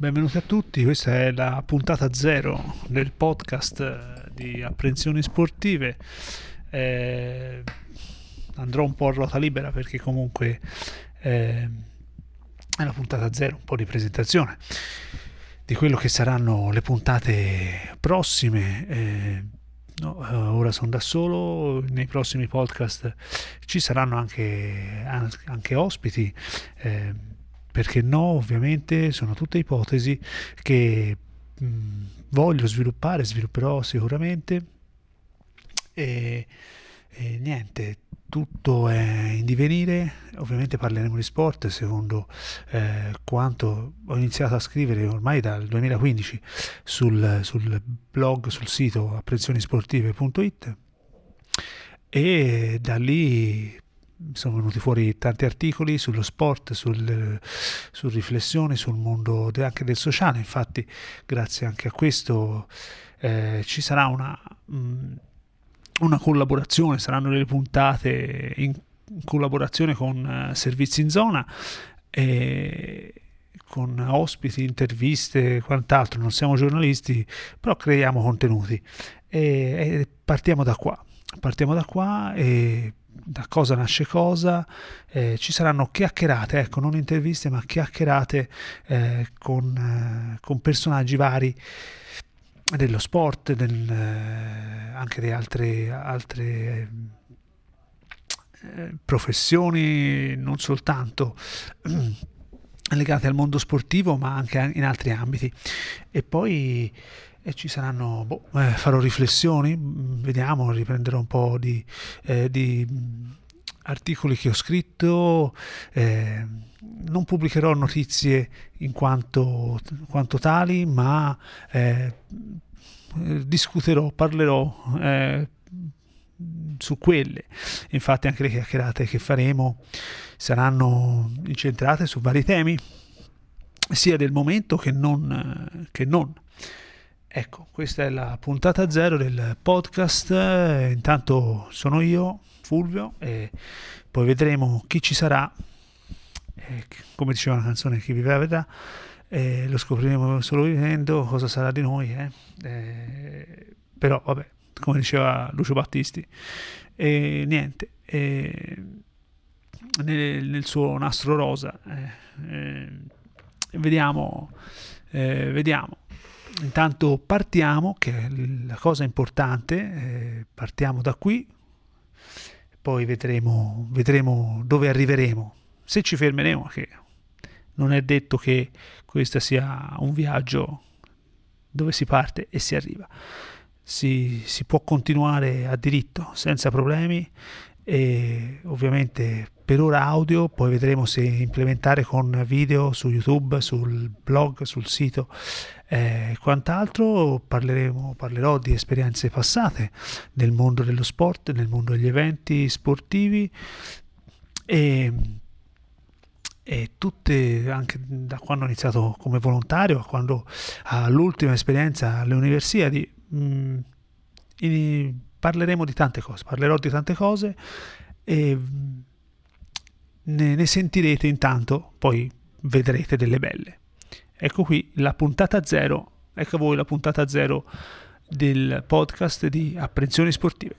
benvenuti a tutti, questa è la puntata zero del podcast eh, di apprensioni sportive. Eh, andrò un po' a ruota libera perché comunque eh, è la puntata zero, un po' di presentazione di quello che saranno le puntate prossime. Eh, No, uh, ora sono da solo, nei prossimi podcast ci saranno anche, anche ospiti, eh, perché no, ovviamente sono tutte ipotesi che mh, voglio sviluppare, svilupperò sicuramente. E, e niente, tutto è in divenire, ovviamente parleremo di sport secondo eh, quanto ho iniziato a scrivere ormai dal 2015 sul, sul blog, sul sito apprezzionisportive.it e da lì sono venuti fuori tanti articoli sullo sport, sul, su riflessioni sul mondo anche del sociale, infatti grazie anche a questo eh, ci sarà una... Mh, una collaborazione, saranno delle puntate in collaborazione con uh, Servizi in Zona, e con ospiti, interviste e quant'altro. Non siamo giornalisti, però creiamo contenuti e, e partiamo da qua. Partiamo da qua e da cosa nasce cosa, eh, ci saranno chiacchierate, ecco, non interviste, ma chiacchierate eh, con, eh, con personaggi vari dello sport, del, eh, anche di altre, altre eh, professioni, non soltanto legate al mondo sportivo, ma anche in altri ambiti. E poi eh, ci saranno, boh, eh, farò riflessioni, mm, vediamo, riprenderò un po' di, eh, di articoli che ho scritto, eh, non pubblicherò notizie in quanto, quanto tali, ma eh, discuterò, parlerò eh, su quelle. Infatti anche le chiacchierate che faremo saranno incentrate su vari temi, sia del momento che non. Che non. Ecco, questa è la puntata zero del podcast. Intanto sono io, Fulvio, e poi vedremo chi ci sarà. E, come diceva la canzone, chi vive la vedrà. E lo scopriremo solo vivendo cosa sarà di noi. Eh? Eh, però, vabbè, come diceva Lucio Battisti. E niente. E, nel, nel, suo nastro rosa. Eh, vediamo. vediamo intanto partiamo, che è la cosa importante, eh, partiamo da qui, poi vedremo, vedremo dove arriveremo, se ci fermeremo, che non è detto che questo sia un viaggio dove si parte e si arriva. Si, si può continuare a diritto senza problemi e ovviamente per ora audio, poi vedremo se implementare con video su YouTube, sul blog, sul sito e eh, quant'altro. Parleremo, parlerò di esperienze passate nel mondo dello sport, nel mondo degli eventi sportivi e, e tutte, anche da quando ho iniziato come volontario a quando all'ultima esperienza alle Universiadi, mm, parleremo di tante cose, parlerò di tante cose e ne, ne sentirete intanto, poi vedrete delle belle. Ecco qui la puntata zero, ecco voi la puntata zero del podcast di apprensioni sportive.